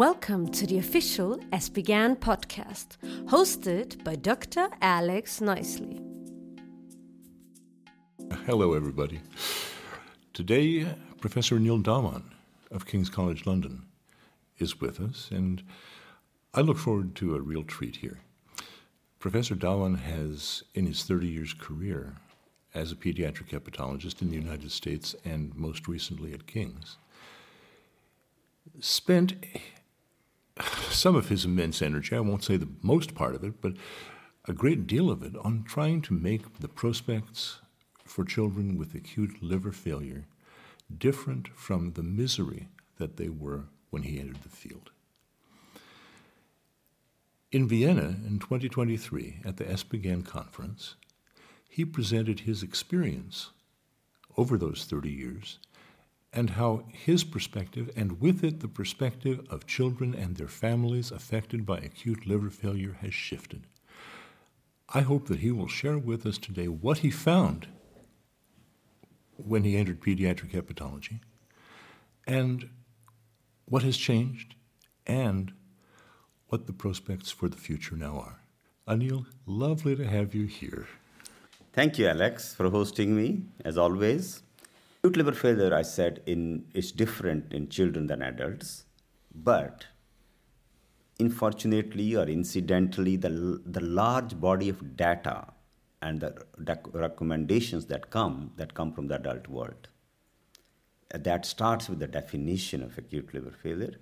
Welcome to the official ESPGHAN podcast, hosted by Dr. Alex Nicely. Hello, everybody. Today, Professor Anil Dhawan of King's College London is with us, and I look forward to a real treat here. Professor Dhawan has, in his 30 years career as a pediatric hepatologist in the United States and most recently at King's, spent some of his immense energy, I won't say the most part of it, but a great deal of it on trying to make the prospects for children with acute liver failure different from the misery that they were when he entered the field. In Vienna in 2023 at the ESPGHAN conference, he presented his experience over those 30 years and how his perspective, and with it the perspective of children and their families affected by acute liver failure, has shifted. I hope that he will share with us today what he found when he entered pediatric hepatology and what has changed and what the prospects for the future now are. Anil, lovely to have you here. Thank you, Alex, for hosting me, as always. Acute liver failure, I said, in, is different in children than adults, but unfortunately or incidentally, the, the large body of data and the recommendations that come that come from the adult world. That starts with the definition of acute liver failure,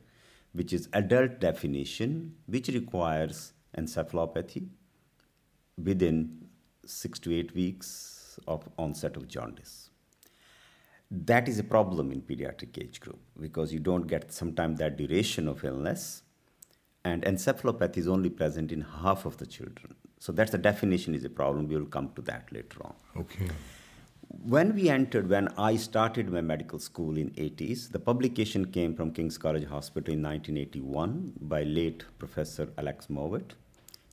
which is adult definition, which requires encephalopathy within six to eight weeks of onset of jaundice that is a problem in pediatric age group because you don't get sometimes that duration of illness and encephalopathy is only present in half of the children. So that's the definition is a problem. We will come to that later on. Okay. When we entered when i started my medical school in 80s the publication came from king's college hospital in 1981 by late professor alex Mowat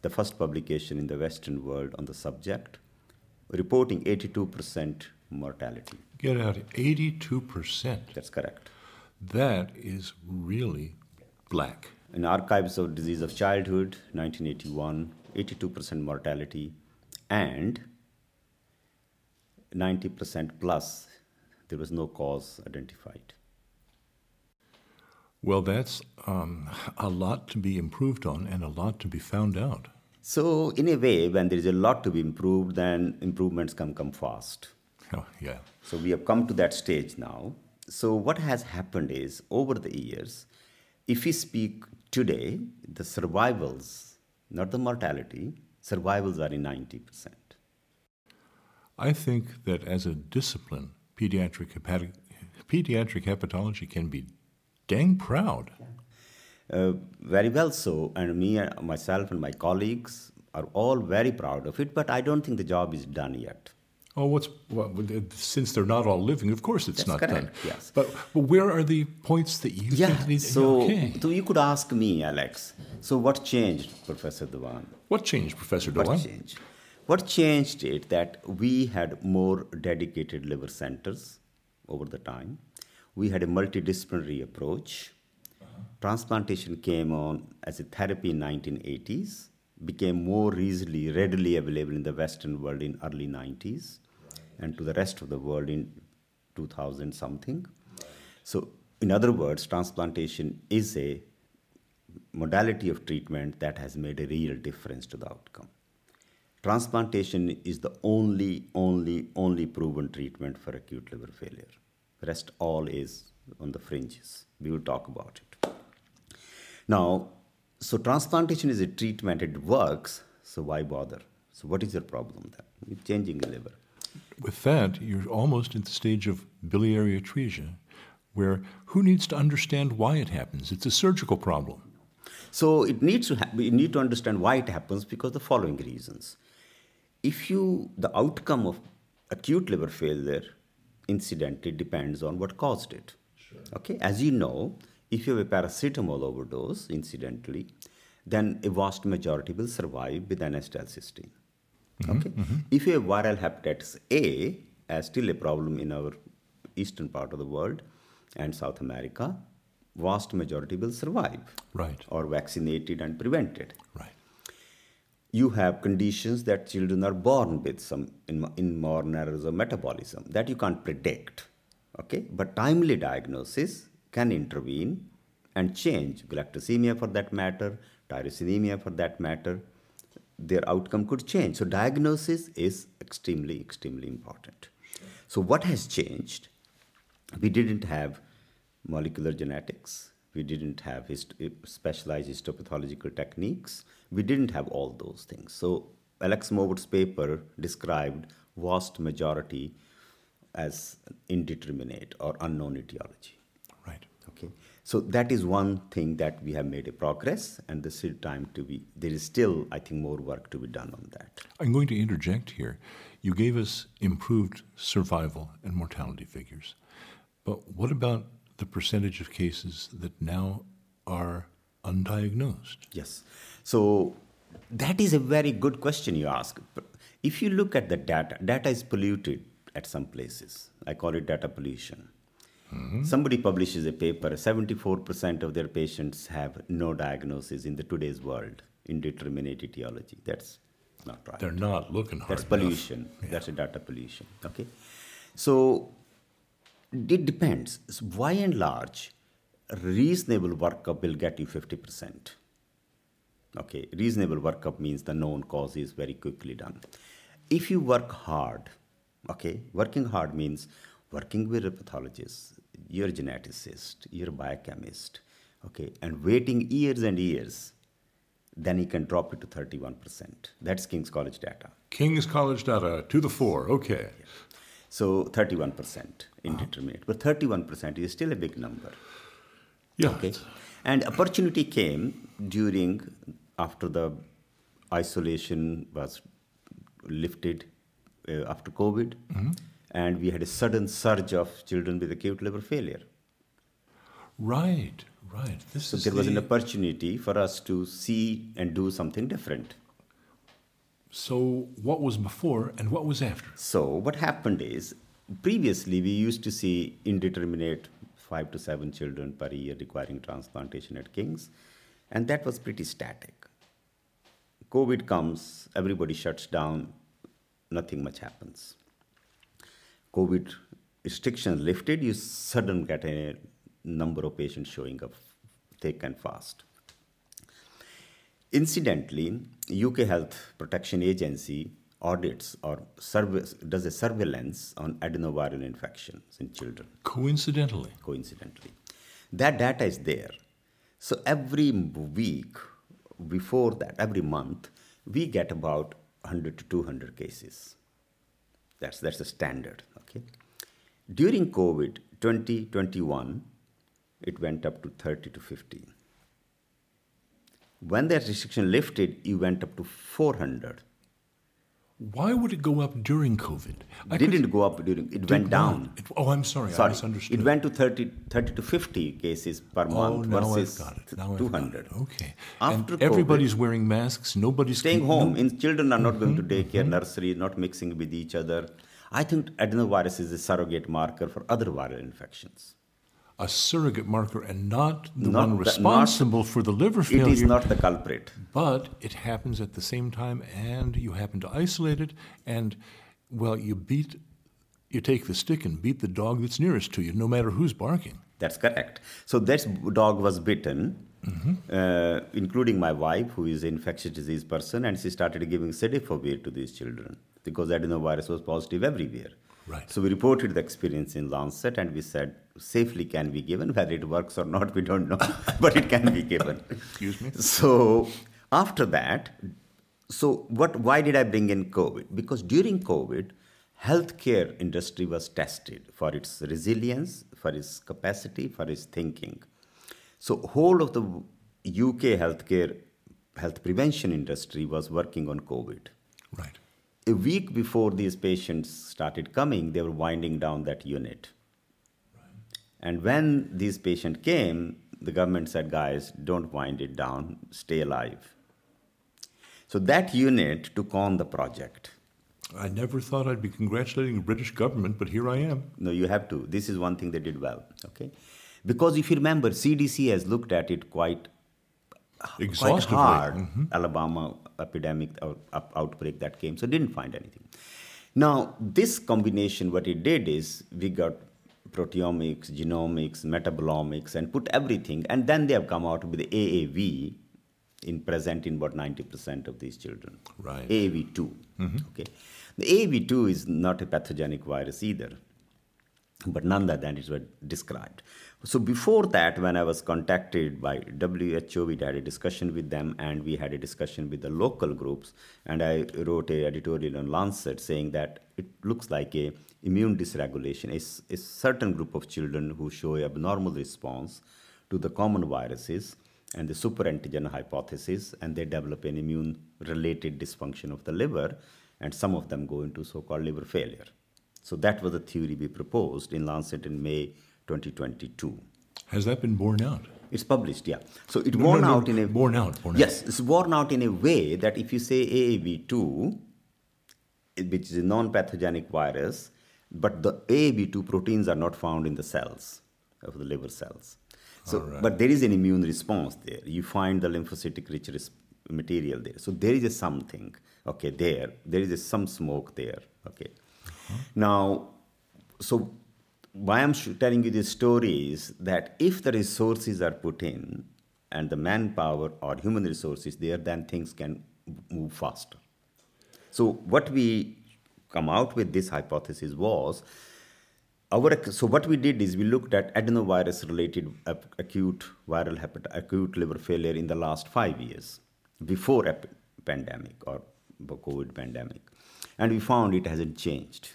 the first publication in the western world on the subject. Reporting 82% mortality. Get out 82%. That's correct. That is really black. In Archives of Disease of Childhood, 1981, 82% mortality and 90% plus, there was no cause identified. Well, that's um, a lot to be improved on and a lot to be found out. So, in a way, when there is a lot to be improved, then improvements can come fast. Oh, yeah. So we have come to that stage now. So what has happened is over the years, if we speak today, the survivals, not the mortality, survivals are in 90%. I think that as a discipline, pediatric, pediatric hepatology can be dang proud. Uh, very well so. And me, uh, myself, and my colleagues are all very proud of it, but I don't think the job is done yet. Oh, what's well, since they're not all living? Of course, it's That's not correct, done. Yes, but, but where are the points that you yeah, think need? So, okay. so you could ask me, Alex. So, what changed, Professor Dhawan? What changed, Professor What changed? What changed it that we had more dedicated liver centers over the time. We had a multidisciplinary approach. Uh-huh. Transplantation came on as a therapy in 1980s, became more easily, readily available in the Western world in early 90s and to the rest of the world in 2000 something. So, in other words, transplantation is a modality of treatment that has made a real difference to the outcome. Transplantation is the only, only, only proven treatment for acute liver failure. The rest all is on the fringes. We will talk about it. Now, so transplantation is a treatment, it works, so why bother? So, what is your problem then? With changing the liver with that, you're almost at the stage of biliary atresia, where who needs to understand why it happens? It's a surgical problem. So it needs to ha- we need to understand why it happens because the following reasons. If you the outcome of acute liver failure incidentally depends on what caused it. Sure. Okay, as you know, if you have a paracetamol overdose incidentally, then a vast majority will survive with an N-acetylcysteine. Mm-hmm, okay. Mm-hmm. If you have viral hepatitis A, as still a problem in our eastern part of the world and South America, vast majority will survive Right. or vaccinated and prevented. Right. You have conditions that children are born with, some in, inborn errors of metabolism that you can't predict. Okay, but timely diagnosis can intervene and change galactosemia for that matter, tyrosinemia for that matter. Their outcome could change. So diagnosis is extremely, extremely important. So what has changed? We didn't have molecular genetics. We didn't have hist- eh, specialized histopathological techniques. We didn't have all those things. So Alex Mowat's paper described vast majority as indeterminate or unknown etiology. Right. Okay, so that is one thing that we have made a progress, and there is still time to be. There is still, I think, more work to be done on that. I'm going to interject here. You gave us improved survival and mortality figures. But what about the percentage of cases that now are undiagnosed? Yes. So that is a very good question you ask. If you look at the data, data is polluted at some places. I call it data pollution. Somebody publishes a paper, 74% of their patients have no diagnosis in the today's world, indeterminate etiology. That's not right. They're not looking hard. That's pollution. That's a data pollution. Okay. So it depends. So by and large, reasonable workup will get you 50%. Okay. Reasonable workup means the known cause is very quickly done. If you work hard, okay, working hard means working with a pathologist, you're a geneticist, you're a biochemist, okay, and waiting years and years, then you can drop it to 31%. That's King's College data. King's College data to the fore. Okay. So 31% indeterminate. But 31% is still a big number. Yeah. Okay. And opportunity came during, after the isolation was lifted uh, after COVID, and we had a sudden surge of children with acute liver failure. Right. Right. This So is there was an opportunity for us to see and do something different. So what was before and what was after? So what happened is previously we used to see indeterminate five to seven children per year requiring transplantation at King's, and that was pretty static. COVID comes, everybody shuts down, nothing much happens. COVID restrictions lifted, you suddenly get a number of patients showing up thick and fast. Incidentally, UK Health Protection Agency audits or does a surveillance on adenoviral infections in children, Coincidentally. coincidentally. That data is there. So every week before that, every month, we get about 100 to 200 cases. That's, that's the standard. Okay. During COVID 2021, it went up to 30 to 50. When that restriction lifted, it went up to 400. Why would it go up during COVID? I It didn't go up during, it went down. It- oh, I'm sorry. I Sorry, misunderstood. it went to 30, 30 to 50 cases per Oh, month versus I've got it. Now I've got 200. it. Okay. After and COVID- everybody's wearing masks. Nobody's Staying no- home, in children are not going to Mm-hmm, daycare, nursery, not mixing with each other. I think adenovirus is a surrogate marker for other viral infections. a surrogate marker and not the Not one the- not- responsible for the liver failure. It is not the culprit. But it happens at the same time, and you happen to isolate it, and well, you beat, you take the stick and beat the dog that's nearest to you, no matter who's barking. That's correct. So this dog was bitten, uh, including my wife, who is an infectious disease person, and she started giving Cidofovir to these children because adenovirus was positive everywhere. Right. So we reported the experience in Lancet, and we said safely can be given. Whether it works or not, we don't know, but it can be given. Excuse me? So after that, so what? Why did I bring in COVID? Because during COVID, healthcare industry was tested for its resilience, for its capacity, for its thinking. So whole of the UK healthcare health prevention industry was working on COVID. A week before these patients started coming, they were winding down that unit. And when these patients came, the government said, guys, don't wind it down, stay alive. So that unit took on the project. I never thought I'd be congratulating the British government, but here I am. No, you have to. This is one thing they did well. Okay, Because if you remember, CDC has looked at it quite Exhaustively. hard. Mm-hmm. Alabama epidemic or up- outbreak that came, so didn't find anything. Now, this combination, what it did is we got proteomics, genomics, metabolomics, and put everything, and then they have come out with the AAV in present in about 90% of these children. Right. AAV2. Okay. The AAV2 is not a pathogenic virus either but none other than it was described. So before that, when I was contacted by WHO, we had a discussion with them, and we had a discussion with the local groups, and I wrote a editorial on Lancet saying that it looks like a immune dysregulation, a, a certain group of children who show abnormal response to the common viruses and the superantigen hypothesis, and they develop an immune-related dysfunction of the liver, and some of them go into so-called liver failure. So that was the theory we proposed in Lancet in May 2022. Has that been borne out? It's published, yeah. So it No, borne no, no, out in a borne out, out. yes, it's borne out in a way that if you say AAV2, which is a non-pathogenic virus, but the AAV2 proteins are not found in the cells uh, of the liver cells. So, right. but there is an immune response there. You find the lymphocytic rich material there. So there is a something, okay, there. There is a some smoke there, okay. Now, so why I'm telling you this story is that if the resources are put in and the manpower or human resources there, then things can move faster. So what we come out with this hypothesis was our so what we did is we looked at adenovirus related acute viral hepat- acute liver failure in the last 5 years before ep- pandemic or covid pandemic and we found it hasn't changed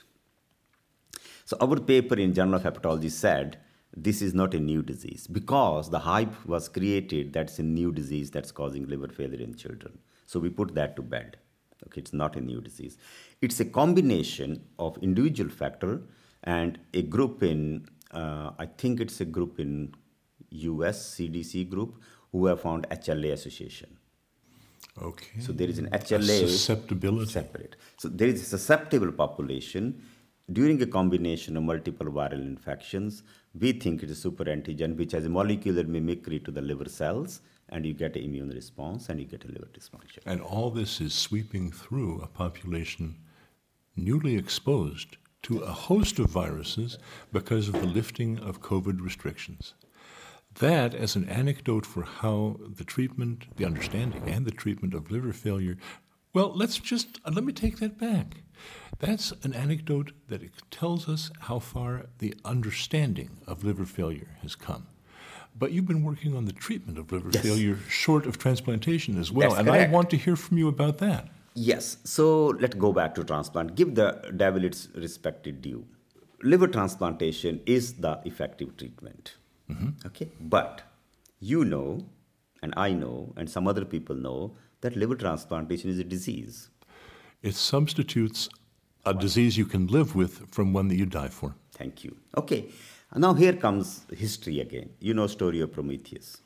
so our paper in Journal of Hepatology said this is not a new disease because the hype was created that's a new disease that's causing liver failure in children. So we put that to bed. Okay, it's not a new disease. It's a combination of individual factor and a group in uh, I think it's a group in US CDC group who have found HLA association. Okay. So there is an HLA susceptibility. separate. So there is a susceptible population during a combination of multiple viral infections. We think it is a superantigen, which has a molecular mimicry to the liver cells, and you get an immune response and you get a liver dysfunction. And all this is sweeping through a population newly exposed to a host of viruses because of the lifting of COVID restrictions. That, as an anecdote for how the treatment, the understanding, and the treatment of liver failure, well, let's just, uh, let me take that back. That's an anecdote that tells us how far the understanding of liver failure has come. But you've been working on the treatment of liver Yes. failure short of transplantation as well, That's and correct. I want to hear from you about that. Yes, so let's go back to transplant. Give the devil its respected due. Liver transplantation is the effective treatment. Mm-hmm. Okay, but you know, and I know, and some other people know that liver transplantation is a disease. It substitutes a disease you can live with from one that you die for. Thank you. Okay, now here comes history again. You know story of Prometheus.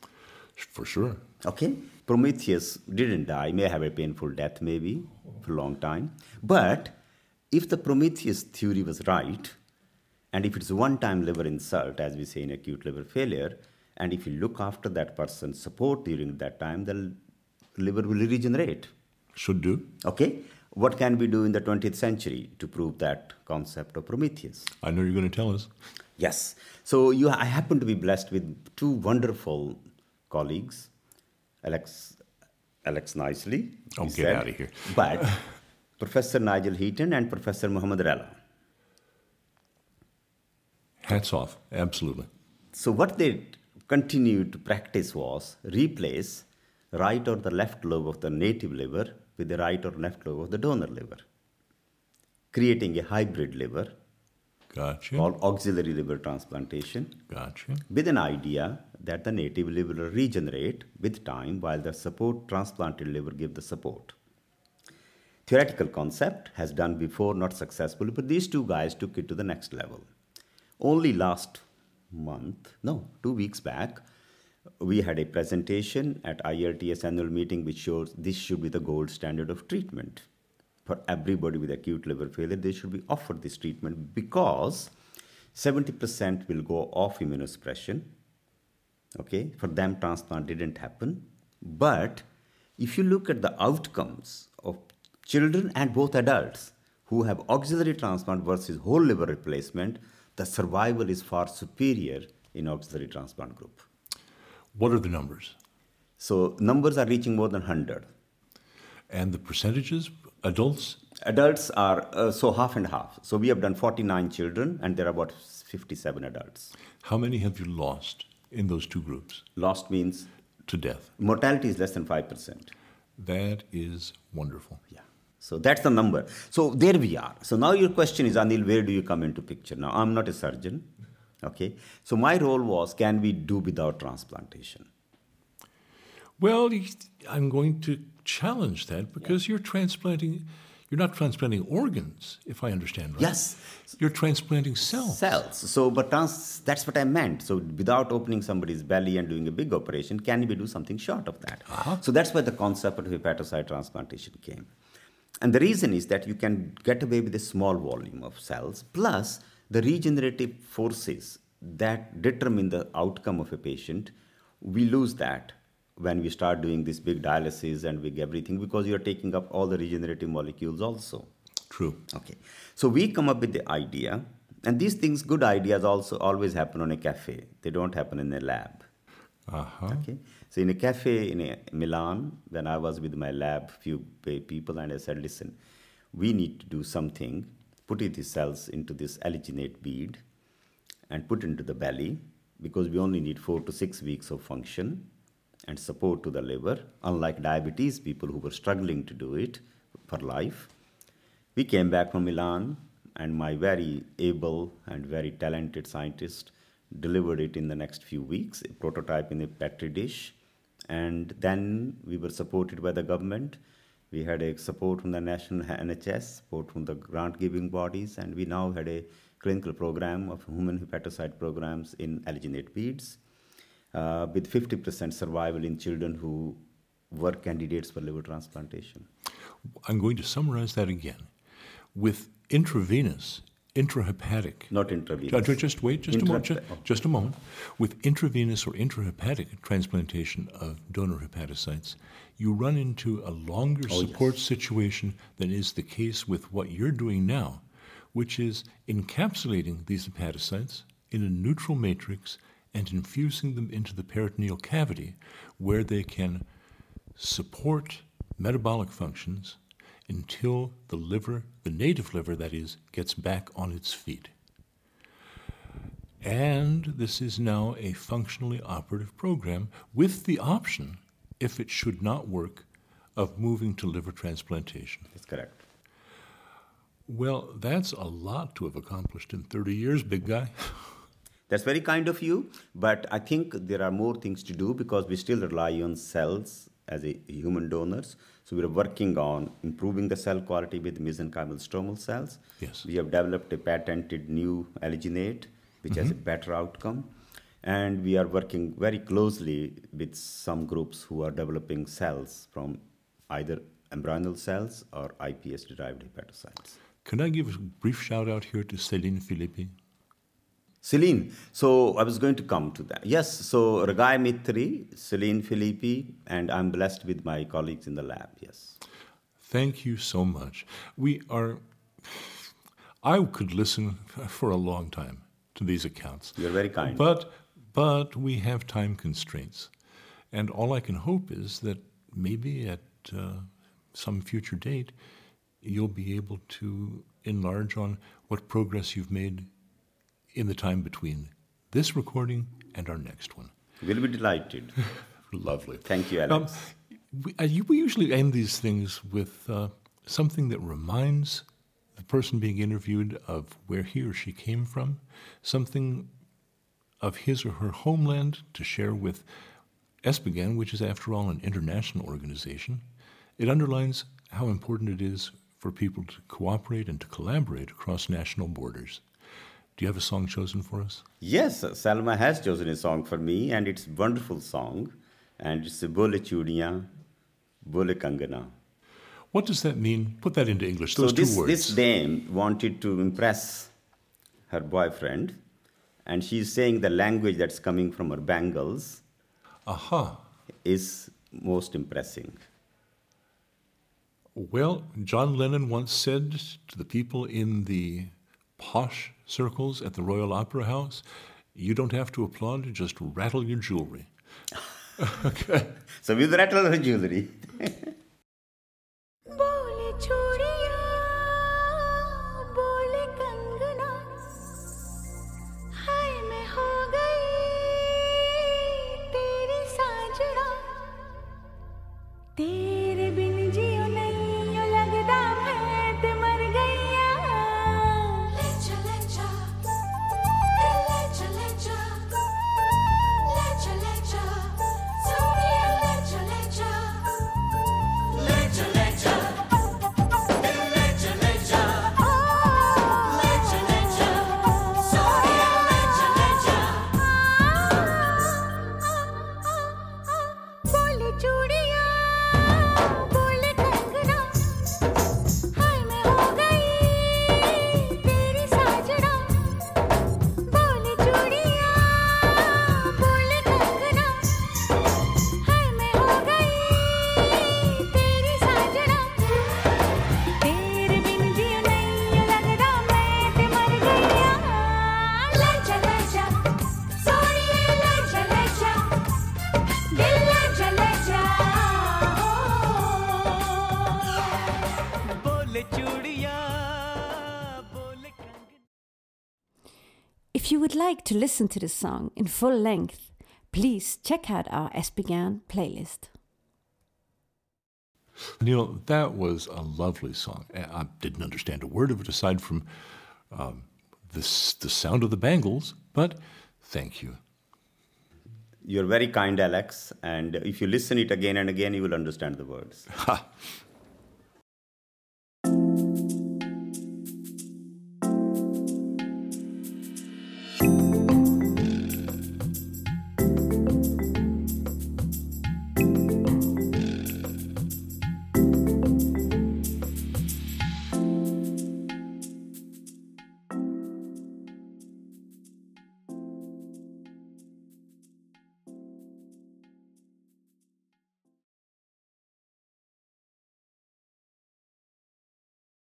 For sure. Okay, Prometheus didn't die, may have a painful death maybe for a long time. But if the Prometheus theory was right, and if it's a one-time liver insult, as we say in acute liver failure, and if you look after that person's support during that time, the liver will regenerate. Should do. Okay, what can we do in the 20th century to prove that concept of Prometheus? I know you're going to tell us. Yes. So you, I happen to be blessed with two wonderful colleagues, Alex, Alex Nicely. Oh, get said, outta here. But Professor Nigel Heaton and Professor Mohamed Rela. Hats off. Absolutely. So what they continued to practice was replace right or the left lobe of the native liver with the right or left lobe of the donor liver, creating a hybrid liver Gotcha. called auxiliary liver transplantation. Gotcha. with an idea that the native liver will regenerate with time while the support transplanted liver give the support. Theoretical concept has done before, not successfully, but these two guys took it to the next level. Only last month, no, two weeks back, we had a presentation at ILTS annual meeting which shows this should be the gold standard of treatment. For everybody with acute liver failure, they should be offered this treatment because 70% will go off immunosuppression Okay, for them, transplant didn't happen. But if you look at the outcomes of children and both adults who have auxiliary transplant versus whole liver replacement, the survival is far superior in auxiliary transplant group. What are the numbers? So numbers are reaching more than 100. And the percentages, adults? Adults are uh, so half and half. So we have done 49 children and there are about 57 adults. How many have you lost in those two groups? Lost means to death. Mortality is less than 5%. That is wonderful. Yeah. So that's the number. So there we are. So now your question is, Anil, where do you come into picture? Now I'm not a surgeon. Okay. So my role was, can we do without transplantation? Well, I'm going to challenge that because yeah. you're transplanting you're not transplanting organs, if I understand right. Yes. You're transplanting cells. Cells. So, but trans, that's what I meant. So, without opening somebody's belly and doing a big operation, can we do something short of that? Uh-huh. So, that's where the concept of hepatocyte transplantation came. And the reason is that you can get away with a small volume of cells, plus the regenerative forces that determine the outcome of a patient, we lose that when we start doing this big dialysis and big everything because you're taking up all the regenerative molecules also. True. Okay. So we come up with the idea, and these things, good ideas, also always happen on a cafe. They don't happen in a lab. Uh-huh. Okay. So in a cafe in a Milan, when I was with my lab, few people, and I said, listen, we need to do something. Put these cells into this alginate bead and put into the belly because we only need four to six weeks of function and support to the liver, unlike diabetes people who were struggling to do it for life. We came back from Milan, and my very able and very talented scientist delivered it in the next few weeks, a prototype in a petri dish. And then we were supported by the government. We had a support from the national NHS, support from the grant giving bodies, and we now had a clinical program of human hepatocyte programs in alginate beads uh, with 50% survival in children who were candidates for liver transplantation. I'm going to summarize that again. With intravenous, intrahepatic. Not intravenous. Just wait, just Intra- a moment. Just, just, a moment. With intravenous or intrahepatic transplantation of donor hepatocytes, you run into a longer oh, support yes. situation than is the case with what you're doing now, which is encapsulating these hepatocytes in a neutral matrix and infusing them into the peritoneal cavity where they can support metabolic functions until the liver, the native liver that is, gets back on its feet. And this is now a functionally operative program with the option, if it should not work, of moving to liver transplantation. That's correct. Well, that's a lot to have accomplished in 30 years, big guy. That's very kind of you, but I think there are more things to do because we still rely on cells as a human donors. So we're working on improving the cell quality with mesenchymal stromal cells. Yes. We have developed a patented new alginate, which mm-hmm. has a mm-hmm. better outcome. And we are working very closely with some groups who are developing cells from either embryonal cells or iPS derived hepatocytes. Can I give a brief shout out here to Celine Filippi? Celine. So I was going to come to that. Yes, so Ragai Mitry, Celine Filippi, and I'm blessed with my colleagues in the lab. Yes. Thank you so much. We are, I could listen for a long time to these accounts. You're very kind. But, but we have time constraints. And all I can hope is that maybe at uh, some future date, you'll be able to enlarge on what progress you've made in the time between this recording and our next one. We'll be delighted. Lovely. Thank you, Alex. Um, we, uh, we, usually end these things with uh, something that reminds the person being interviewed of where he or she came from, something of his or her homeland to share with ESPGHAN, which is, after all, an international organization. It underlines how important it is for people to cooperate and to collaborate across national borders. Do you have a song chosen for us? Yes, Salma has chosen a song for me, and it's a wonderful song. And it's Bole Chudiyan, Bole Kangana. What does that mean? Put that into English, those so this, two words. this dame wanted to impress her boyfriend, and she's saying the language that's coming from her bangles Aha. is most impressing. Well, John Lennon once said to the people in the posh circles at the Royal Opera House, you don't have to applaud, just rattle your jewelry. okay. So with rattle her jewelry. to listen to the song in full length, please check out our ESPGHAN playlist. Anil, that was a lovely song. I I didn't understand a word of it aside from um, this, the sound of the bangles, but thank you. You're very kind, Alex, and if you listen it again and again, you will understand the words. Ha!